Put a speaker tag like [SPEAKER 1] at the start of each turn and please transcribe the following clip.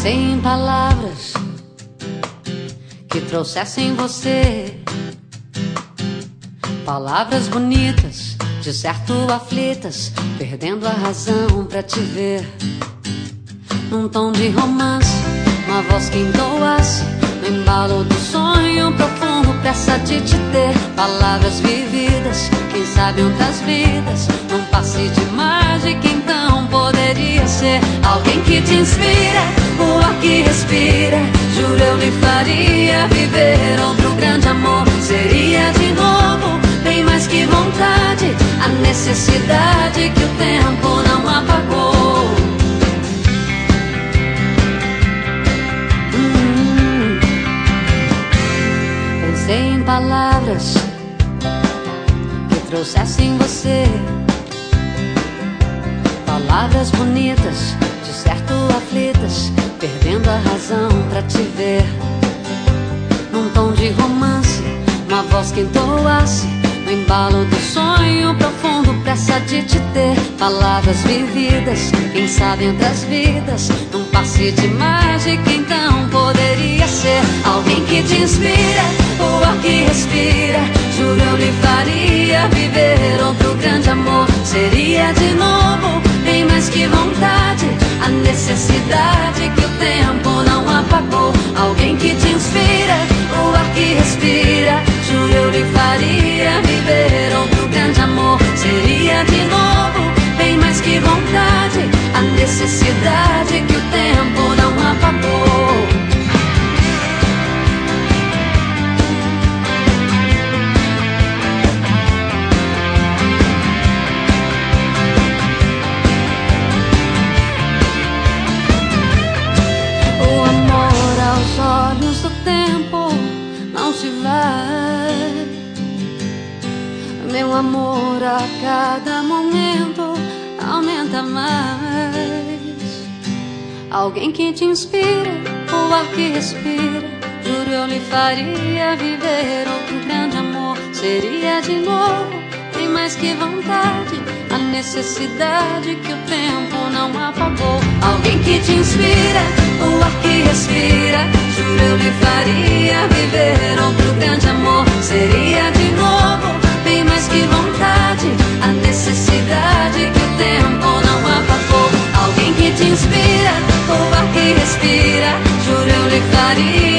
[SPEAKER 1] Pensei em palavras que trouxessem você. Palavras bonitas, de certo aflitas, perdendo a razão pra te ver. Num tom de romance uma voz que entoasse no embalo do sonho profundo, pressa de te ter. Palavras vividas, quem sabe outras vidas, num passe de mágica, então poderia ser alguém que te inspira, o ar que respira. Juro eu lhe faria viver outro grande amor. Seria de novo, bem mais que vontade, Palavras que trouxessem você Palavras bonitas, de certo aflitas, perdendo a razão pra te ver. Num tom de romance, uma voz que entoasse, no embalo do sonho profundo, pressa de te ter. Palavras vividas, quem sabe entre as vidas, num passe de mágica, então poderia ser alguém que te inspira, seria de novo. Bem mais que vontade, a necessidade vai. Meu amor a cada momento aumenta mais. Alguém que te inspira, o ar que respira. Juro eu lhe faria viver outro grande amor. Seria de novo, tem mais que vontade. A necessidade que o tempo não apagou. Alguém que te inspira, o ar que respira. Apagou.